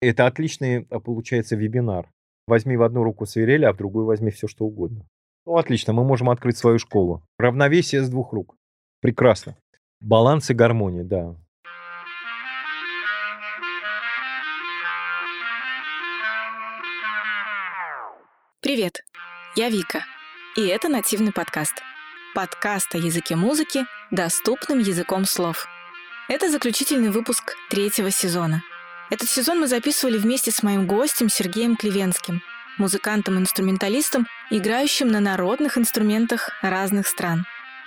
Это отличный, а, получается, вебинар. Возьми в одну руку свирель, а в другую возьми все что угодно. Ну, отлично, мы можем открыть свою школу. Равновесие с двух рук. Прекрасно. Баланс и гармония, да. Привет, я Вика, и это нативный подкаст. Подкаст о языке музыки доступным языком слов. Это заключительный выпуск третьего сезона. Этот сезон мы записывали вместе с моим гостем Сергеем Клевенским, музыкантом-инструменталистом, играющим на народных инструментах разных стран.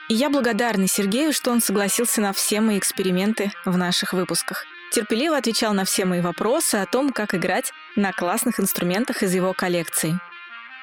И я благодарна Сергею, что он согласился на все мои эксперименты в наших выпусках. Терпеливо отвечал на все мои вопросы о том, как играть на классных инструментах из его коллекции.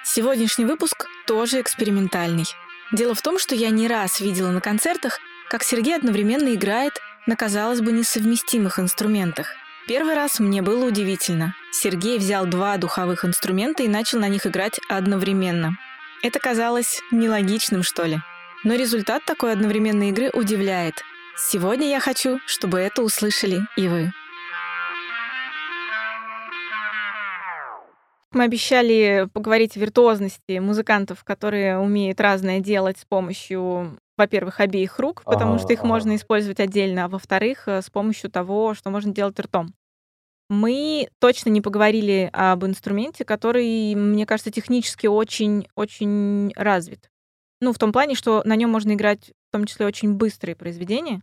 Сегодняшний выпуск тоже экспериментальный. Дело в том, что я не раз видела на концертах, как Сергей одновременно играет на, казалось бы, несовместимых инструментах. Первый раз мне было удивительно. Сергей взял два духовых инструмента и начал на них играть одновременно. Это казалось нелогичным, что ли. Но результат такой одновременной игры удивляет. Сегодня я хочу, чтобы это услышали и вы. Мы обещали поговорить о виртуозности музыкантов, которые умеют разное делать с помощью, во-первых, обеих рук, потому Ага, что их ага. можно использовать отдельно, а во-вторых, э, с помощью того, что можно делать ртом. Мы точно не поговорили об инструменте, который, мне кажется, технически очень-очень развит. Ну, в том плане, что на нем можно играть в том числе очень быстрые произведения.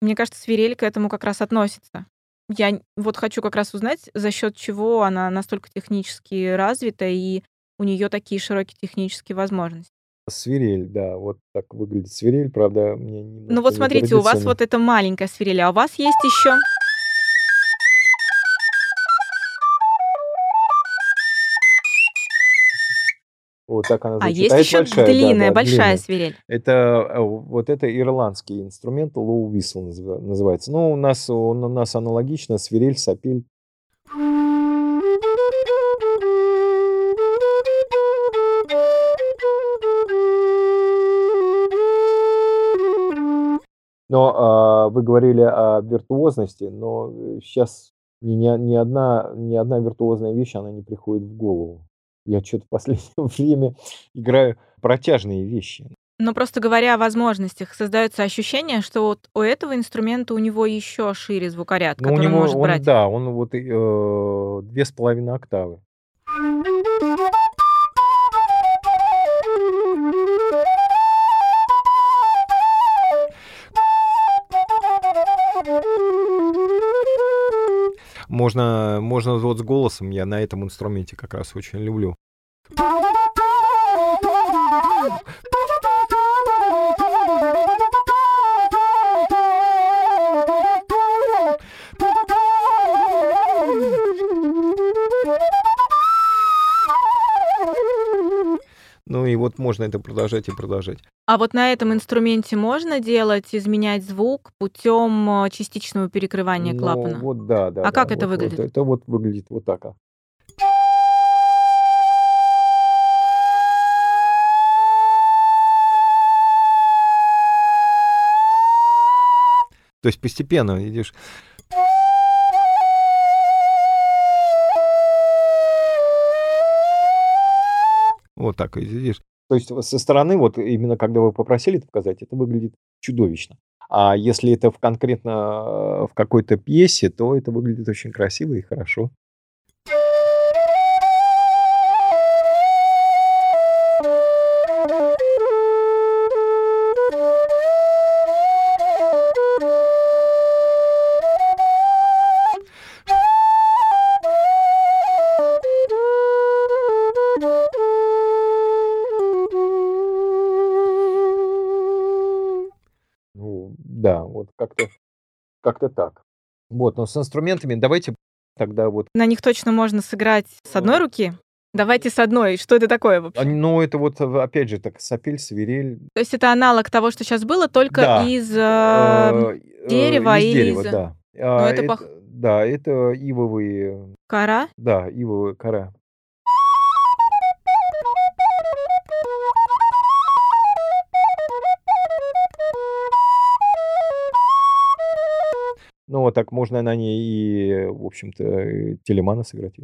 Мне кажется, свирель к этому как раз относится. Я вот хочу как раз узнать, за счет чего она настолько технически развита и у нее такие широкие технические возможности. Свирель, да, вот так выглядит свирель, правда, мне Ну немножко вот смотрите, у вас вот эта маленькая свирель, а у вас есть еще. Вот так она А звучит. есть А еще большая, да, длинная, да, большая длинная. свирель. Это э, вот это ирландский инструмент, low whistle называ- называется. Ну, у нас, у нас аналогично, свирель, сапель. Но а, вы говорили о виртуозности, но сейчас ни, ни, ни одна, ни одна виртуозная вещь, она не приходит в голову. Я что-то в последнее время играю протяжные вещи. Но просто говоря о возможностях, создается ощущение, что вот у этого инструмента у него еще шире звукоряд, Ну, у который него, может он, брать. да, он вот э, две с половиной октавы. Можно, можно вот с голосом, я на этом инструменте как раз очень люблю. Можно это продолжать и продолжать. А вот на этом инструменте можно делать, изменять звук путем э, частичного перекрывания Ну клапана? вот да, да, А да. как это вот, вот выглядит? это вот выглядит вот так. а. То есть постепенно идешь. Вот так идешь. То есть со стороны, вот именно когда вы попросили это показать, это выглядит чудовищно. А если это в конкретно э, в какой-то пьесе, то это выглядит очень красиво и хорошо. Как-то как-то так. Вот, но с инструментами давайте тогда вот. На них точно можно сыграть с одной Ну, руки. Давайте с одной. Что это такое а, вообще? Ну это вот э, опять же так сапель, свирель. То есть это аналог того, что сейчас было, только Да, из э, э, э, дерева из или дерева, из... да. Ну, А, это это, пох... да, это ивовые, кора. да, ивовая кора. Ну, вот так можно на ней и, в общем-то, э, телемана сыграть.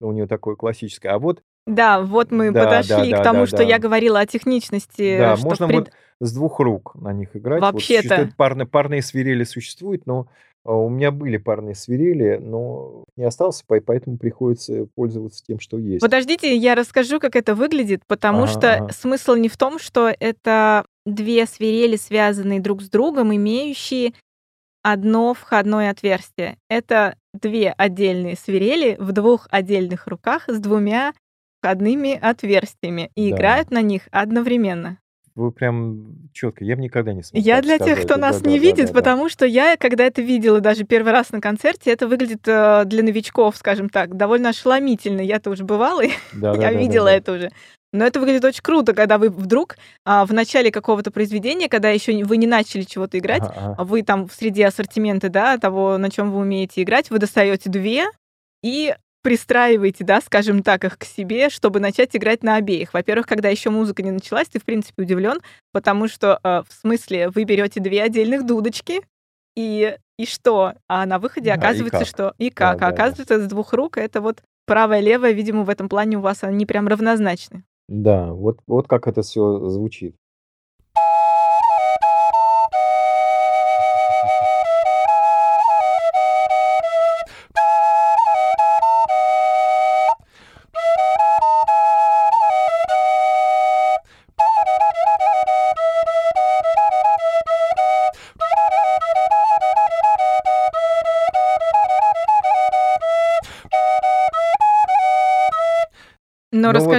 У нее такое классическое. А вот, Да, вот мы да, да, подошли к да, тому, да, что я да. говорила о техничности, Да, что в можно пред- вот с двух рук на них играть. Вот Вообще-то. существует парные, парные свирели существуют, но у меня были парные свирели, но не остался, по- поэтому приходится пользоваться тем, что есть. Подождите, я расскажу, как это выглядит, потому Ага, что смысл не в том, что это две свирели, связанные друг с другом, имеющие одно входное отверстие. Это две отдельные свирели в двух отдельных руках с двумя входными отверстиями и Да. играют на них одновременно. Вы прям четко. Я бы никогда не смог Я для тех, кто Да, нас да, не да, видит, да, да. потому что я, когда это видела даже первый раз на концерте, это выглядит э, для новичков, скажем так, довольно ошеломительно. Я-то уже бывала, Да, я да, видела да. это уже. Но это выглядит очень круто, когда вы вдруг а, в начале какого-то произведения, когда еще вы не начали чего-то играть, ага. а вы там среди ассортимента, да, того, на чем вы умеете играть, вы достаете две и пристраиваете, да, скажем так, их к себе, чтобы начать играть на обеих. Во-первых, когда еще музыка не началась, ты, в принципе, удивлен, потому что, э, в смысле, вы берете две отдельных дудочки, и, и что? А на выходе Да, и оказывается, как? что... И Да, как? да, А да. оказывается, с двух рук это вот правая, левая, видимо, в этом плане у вас они прям равнозначны. Да, вот, вот как это все звучит.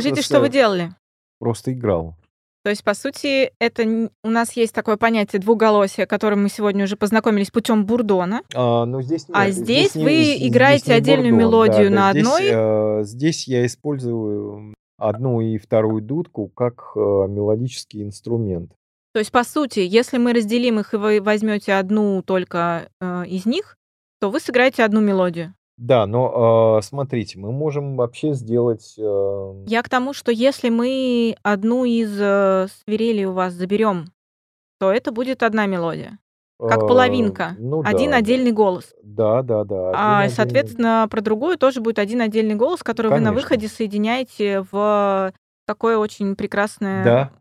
Расскажите, с, что вы делали? Просто играл. То есть, по сути, это у нас есть такое понятие двуголосия, которым мы сегодня уже познакомились путем бурдона. А, но здесь А нет, здесь не- вы здесь играете не отдельную бурдон, да, мелодию да, на здесь, одной. э, здесь я использую одну и вторую дудку как э, мелодический инструмент. То есть, по сути, если мы разделим их, и вы возьмете одну только э, из них, то вы сыграете одну мелодию. Да, но э, смотрите, мы можем вообще сделать... э, Я к тому, что если мы одну из э, свирелей у вас заберем, то это будет одна мелодия. Как э, половинка. ну Один да, отдельный голос. Да, да, да. А, отдельный- соответственно, про другую тоже будет один отдельный голос, который вы на Конечно. выходе соединяете в такое очень прекрасное Да.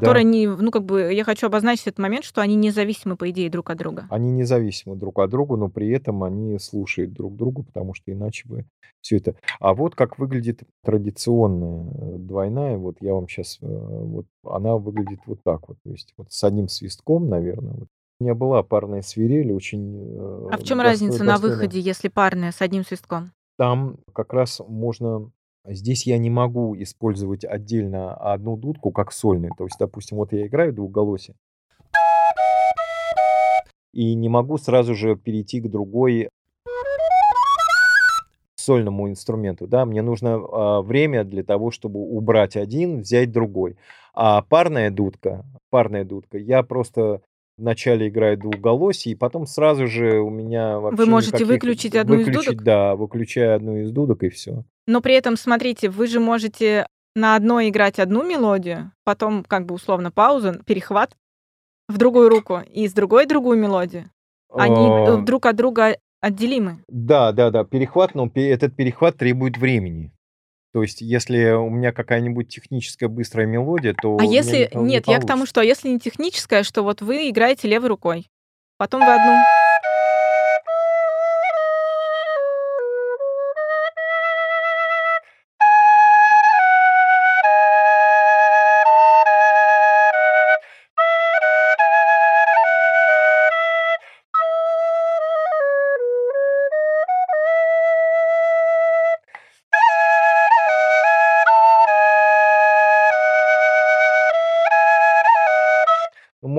Двуголосие. Да. Не, ну, как бы, я хочу обозначить этот момент, что они независимы, по идее, друг от друга. Они независимы друг от друга, но при этом они слушают друг друга, потому что иначе бы все это... А вот как выглядит традиционная э, двойная, вот я вам сейчас... Вот она выглядит вот так вот, то есть вот с одним свистком, наверное. Вот. У меня была парная свирель, очень... э, А в чем достой- разница на достойная. выходе, если парная с одним свистком? Там как раз можно... Здесь я не могу использовать отдельно одну дудку как сольную. То есть, допустим, вот я играю двухголосие, и не могу сразу же перейти к другой сольному инструменту, да, мне нужно а, время для того, чтобы убрать один, взять другой. А парная дудка, парная дудка, я просто вначале играю двухголосие, и потом сразу же у меня вообще можете никаких- выключить одну из выключить, дудок? Да, выключаю одну из дудок и все. Но при этом, смотрите, вы же можете на одной играть одну мелодию, потом, как бы условно, пауза, перехват в другую руку и с другой другую мелодию. Они э, друг от друга отделимы. Да, да, да, перехват, но этот перехват требует времени. То есть, если у меня какая-нибудь техническая быстрая мелодия, то А если... не, пол- не Нет, я к тому, что а если не техническое, что вот вы играете левой рукой, потом вы одну...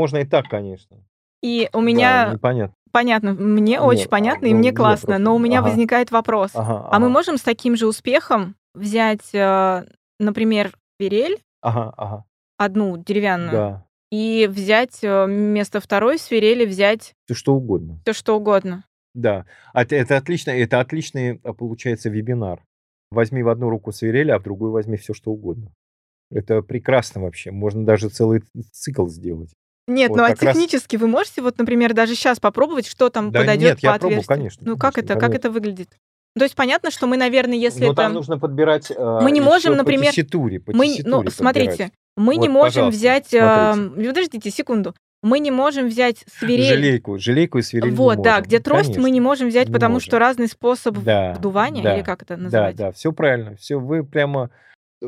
можно и так, конечно. И у Да, меня непонятно. понятно, мне А, очень нет, а, понятно, и ну, мне классно, просто- но у меня ага. возникает вопрос. Ага, А мы ага, можем с таким же успехом взять, э, например, свирель, ага, ага, одну деревянную, да, и взять э, вместо второй свирели взять все что угодно. все что угодно. Да, А это, это отлично, это отличный а, получается вебинар. Возьми в одну руку свирель, а в другую возьми все что угодно. Это прекрасно вообще. Можно даже целый цикл сделать. Нет, Вот ну а как раз технически вы можете, вот, например, даже сейчас попробовать, что там Да подойдет нет, по я отверстию? конечно, Ну как конечно, это, как конечно. это выглядит? То есть понятно, что мы, наверное, если Но там это... нужно подбирать, а, Мы не можем, еще по например, тесситуре, по Мы, не- ну, тесситуре смотрите, подбирать. мы не Вот, можем пожалуйста, взять... смотрите. ам, Подождите секунду. Мы не можем взять свирель. Желейку, желейку и свирель не Вот, да, можем. где трость мы Конечно, не можем взять, не потому что можем. разный способ Да, вдувания, или да, как это да, называть? да, все правильно. Все, вы прямо,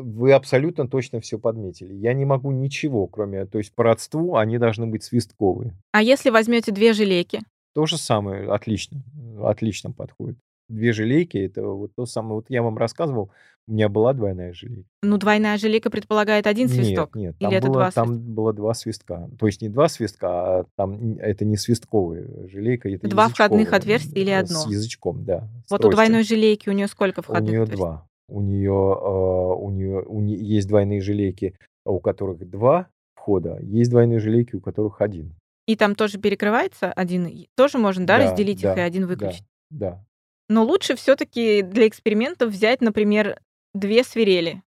вы абсолютно точно все подметили. Я не могу ничего, кроме, то есть по родству они должны быть свистковые. А если возьмете две желейки? То же самое, отлично, отлично подходит. Две желейки, это вот то самое, вот я вам рассказывал, у меня была двойная желейка. Ну, двойная желейка предполагает один Нет, свисток. нет, Или там это было, два свистка? там было два свистка. То есть не два свистка, а там это не свистковая желейка, это Два входных отверстия или э, одно? С язычком, да, Вот у двойной желейки у нее сколько У входных нее отверстий? два. У нее, у нее у не- есть двойные желейки, у которых два входа, есть двойные желейки, у которых один. И там тоже перекрывается один? Тоже можно, да, Да, разделить их и да, один да, выключить? да. Но лучше все-таки для экспериментов взять, например, две свирели.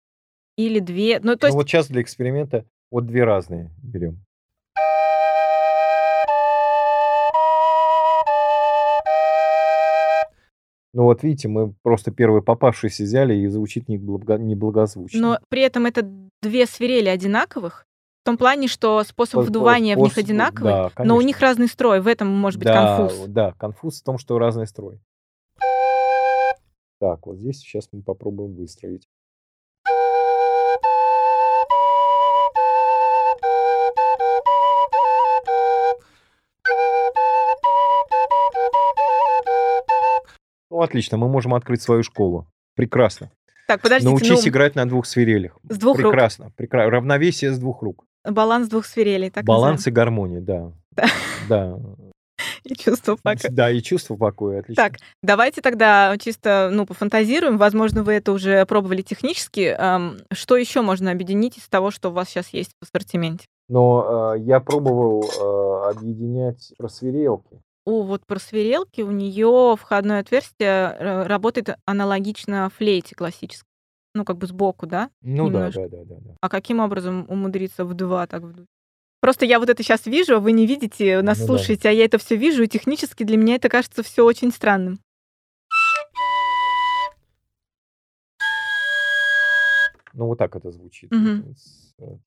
Или две... Ну, то Ну есть вот сейчас для эксперимента вот две разные берем. Ну вот видите, мы просто первый попавшийся взяли и звучит неблаго- неблагозвучно. Но при этом это две свирели одинаковых, в том плане, что способ По- по- вдувания в них способ- одинаковый, да, но у них разный строй, в этом может быть Да, конфуз. да, конфуз в том, что разный строй. Так, вот здесь сейчас мы попробуем выстроить. Отлично, мы можем открыть свою школу. Прекрасно. Так, подождите, Научись ну, играть на двух свирелях. с двух рук. Прекрасно. прекра- Равновесие с двух рук. Баланс двух свирелей, так Баланс и гармония, да. Да. Да. И чувство покоя. Да, и чувство покоя, отлично. Так, давайте тогда чисто, ну, пофантазируем. Возможно, вы это уже пробовали технически. Что еще можно объединить из того, что у вас сейчас есть в ассортименте? Но э, я пробовал э, объединять просвирелки. У вот про свирелки у нее входное отверстие э, работает аналогично флейте классической. Ну, как бы сбоку, да? Ну да, Немножко. да, да, да, да. А каким образом умудриться в два так вдуть? Просто я вот это сейчас вижу, а вы не видите, нас Ну да. слушаете, а я это все вижу, и технически для меня это кажется все очень странным. Ну вот так это звучит. Э,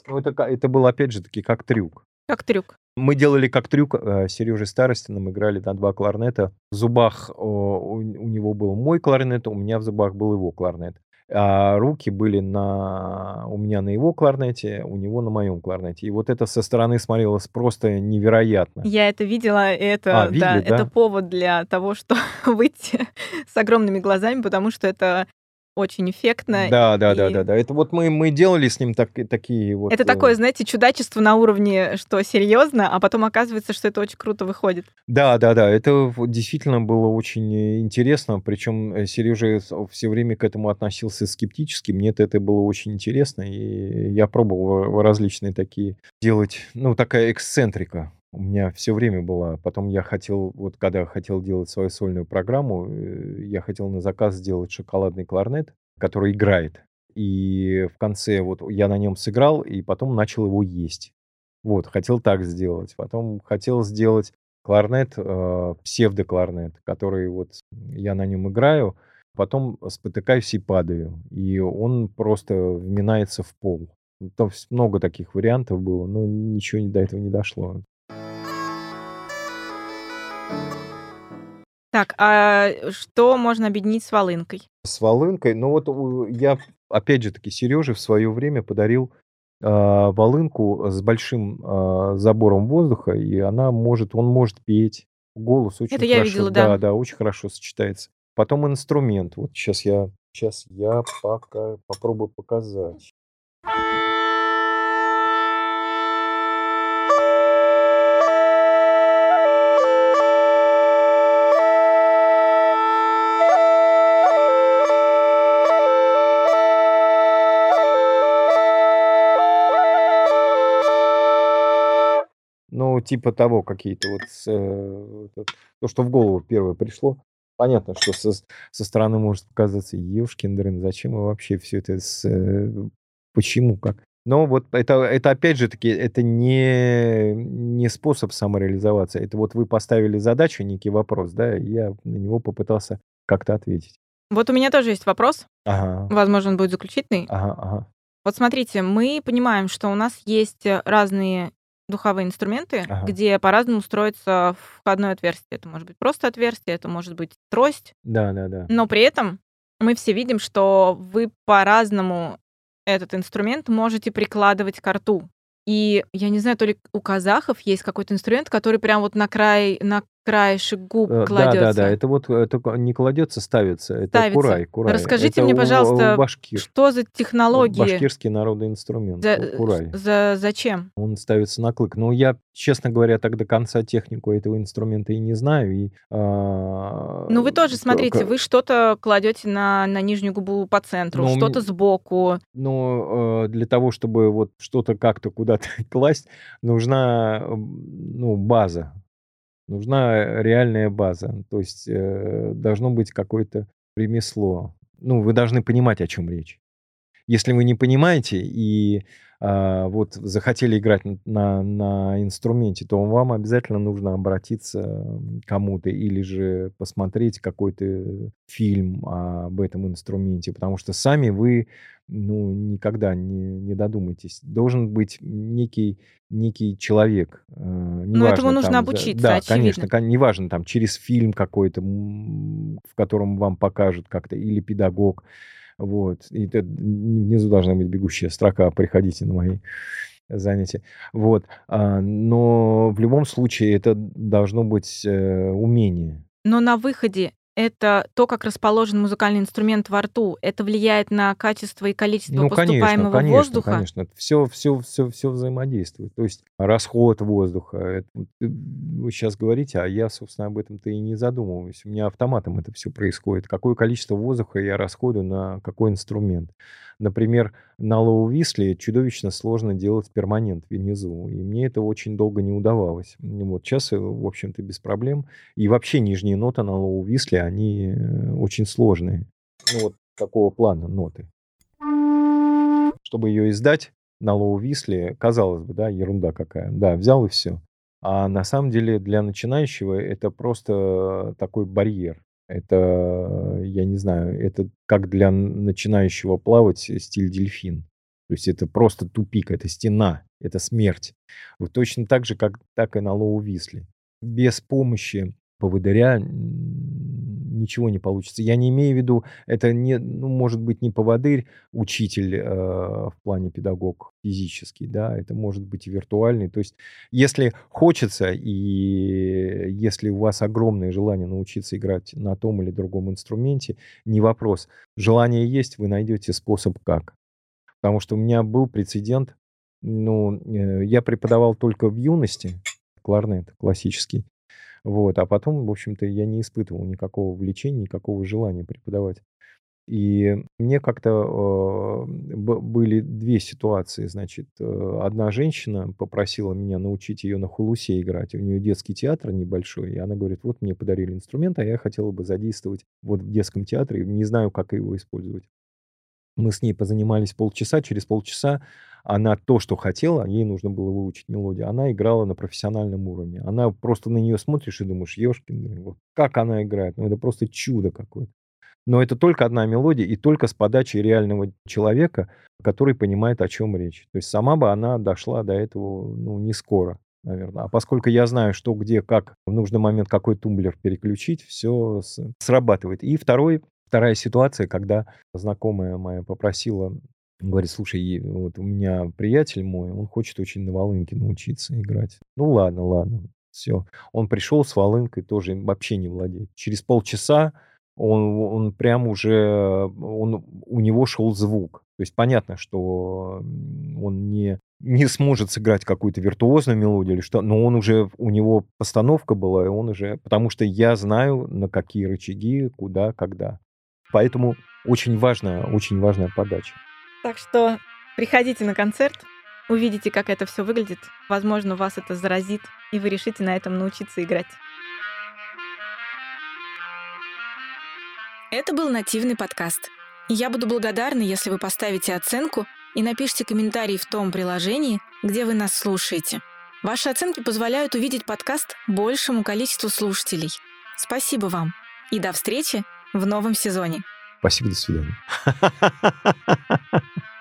Ну это, это был опять же таки как трюк. Как трюк. Мы делали как трюк э, Сережей Старостиным, играли на два кларнета. В зубах о, у, него был мой кларнет, у меня в зубах был его кларнет. А руки были на у меня на его кларнете, у него на моем кларнете. И вот это со стороны смотрелось просто невероятно. Я это видела, и это, А, видели, да, это да? повод для того, что выйти с огромными глазами, потому что это очень эффектно. Да, да, да, и да, да. Это вот мы, мы делали с ним так, такие вот. Это э, такое, знаете, чудачество на уровне, что серьезно, а потом оказывается, что это очень круто выходит. Да, да, да, это действительно было очень э, интересно, причем Сережа все время к этому относился скептически, мне это было очень интересно, и я пробовал различные такие делать, ну, такая эксцентрика у меня все время была. Потом я хотел, вот когда хотел делать свою сольную программу, э, я хотел на заказ сделать шоколадный кларнет, который играет. И в конце вот я на нем сыграл, и потом начал его есть. Вот, хотел так сделать. Потом хотел сделать кларнет, э, псевдокларнет, который вот я на нем играю, потом спотыкаюсь и падаю, и он просто вминается в пол. Там много таких вариантов было, но ничего до этого не дошло. Так, а что можно объединить с волынкой? С волынкой, ну вот я, опять же таки, Сереже в свое время подарил а, волынку с большим а, забором воздуха, и она может, он может петь. Голос очень Это я хорошо, видела, да. да, да, очень хорошо сочетается. Потом инструмент. Вот сейчас я, сейчас я пока попробую показать. Типа того, какие-то вот э, то, что в голову первое пришло. Понятно, что со, со стороны может показаться, ешкин дрын, зачем мы вообще все это, с, э, почему, как. Но вот это, это опять же таки, это не, не способ самореализоваться. Это вот вы поставили задачу, некий вопрос, да, и я на него попытался как-то ответить. Вот у меня тоже есть вопрос. Ага, Возможно, он будет заключительный. ага, ага, Вот смотрите, мы понимаем, что у нас есть э, разные духовые инструменты, ага. где по-разному строится входное отверстие. Это может быть просто отверстие, это может быть трость. Да, да, да. Но при этом мы все видим, что вы по-разному этот инструмент можете прикладывать к рту. И я не знаю, то ли у казахов есть какой-то инструмент, который прям вот на край, на краешек губ Э, Да, да, кладется. да, это вот это не кладется, ставится. Это Ставится. курай, курай. Расскажите Это мне, у- пожалуйста, у башкир. Что за технологии? Башкирский народный инструмент. За, ку- Курай. за- зачем? Он ставится на клык. Но я, честно говоря, так до конца технику этого инструмента и не знаю. И, а, Ну, вы тоже смотрите, вы что-то кладете на, на нижнюю губу по центру, Ну, у что-то сбоку. Но э, для того, чтобы вот что-то как-то куда-то класть, нужна ну, база. Нужна реальная база. То есть э, должно быть какое-то ремесло. Ну, вы должны понимать, о чем речь. Если вы не понимаете и вот захотели играть на, на инструменте, то вам обязательно нужно обратиться к кому-то или же посмотреть какой-то фильм об этом инструменте, потому что сами вы ну, никогда не, не додумаетесь. Должен быть некий, некий человек. э, этому неважно нужно там за- обучиться, Да, очевидно. конечно, кон- неважно, там через фильм какой-то, в котором вам покажут как-то, или педагог. Вот. И это внизу должна быть бегущая строка «Приходите на мои занятия». Вот. А, Но в любом случае это должно быть э, умение. Но на выходе это то, как расположен музыкальный инструмент во рту, это влияет на качество и количество Ну, конечно, поступаемого конечно, воздуха. конечно. Все, все, все, все взаимодействует. То есть расход воздуха. это э, вы сейчас говорите, а я, собственно, об этом-то и не задумываюсь. У меня автоматом это все происходит. Какое количество воздуха я расходую на какой инструмент. Например, на Лоу Висле чудовищно сложно делать перманент внизу. И мне это очень долго не удавалось. Вот сейчас, э, в общем-то, без проблем. И вообще нижние ноты на Лоу Висле, они э, очень сложные. Ну вот такого плана ноты чтобы ее издать на Лоу Висле, казалось бы, да, ерунда какая. Да, взял и все. А на самом деле для начинающего это просто такой барьер. Это, я не знаю, это как для начинающего плавать стиль дельфин. То есть это просто тупик, это стена, это смерть. Вот точно так же, как так и на Лоу Висле. Без помощи поводыря ничего не получится. Я не имею в виду, это не, ну, может быть не поводырь, учитель э, в плане педагог физический, да, это может быть и виртуальный. То есть, если хочется и если у вас огромное желание научиться играть на том или другом инструменте, не вопрос. Желание есть, вы найдете способ как. Потому что у меня был прецедент, ну, э, я преподавал только в юности, кларнет классический, вот, а потом, в общем-то, я не испытывал никакого влечения, никакого желания преподавать. И мне как-то э, были две ситуации. Значит, э, одна женщина попросила меня научить ее на хулусе играть. У нее детский театр небольшой, и она говорит, вот мне подарили инструмент, а я хотела бы задействовать вот в детском театре, не знаю, как его использовать. Мы с ней позанимались полчаса, через полчаса она то, что хотела, ей нужно было выучить мелодию, она играла на профессиональном уровне. Она просто на нее смотришь и думаешь, ешкин, вот как она играет, ну это просто чудо какое-то. Но это только одна мелодия и только с подачи реального человека, который понимает, о чем речь. То есть сама бы она дошла до этого ну, не скоро, наверное. А поскольку я знаю, что где, как в нужный момент какой тумблер переключить, все срабатывает. И второй, вторая ситуация, когда знакомая моя попросила, говорит, слушай, вот у меня приятель мой, он хочет очень на волынке научиться играть. Ну ладно, ладно, все. Он пришел с волынкой, тоже вообще не владеет. Через полчаса он, он прям уже, он, у него шел звук. То есть понятно, что он не, не сможет сыграть какую-то виртуозную мелодию или что, но он уже, у него постановка была, и он уже, потому что я знаю, на какие рычаги, куда, когда. Поэтому очень важная, очень важная подача. Так что приходите на концерт, увидите, как это все выглядит. Возможно, вас это заразит, и вы решите на этом научиться играть. Это был нативный подкаст. Я буду благодарна, если вы поставите оценку и напишите комментарий в том приложении, где вы нас слушаете. Ваши оценки позволяют увидеть подкаст большему количеству слушателей. Спасибо вам и до встречи в новом сезоне. Спасибо, до свидания.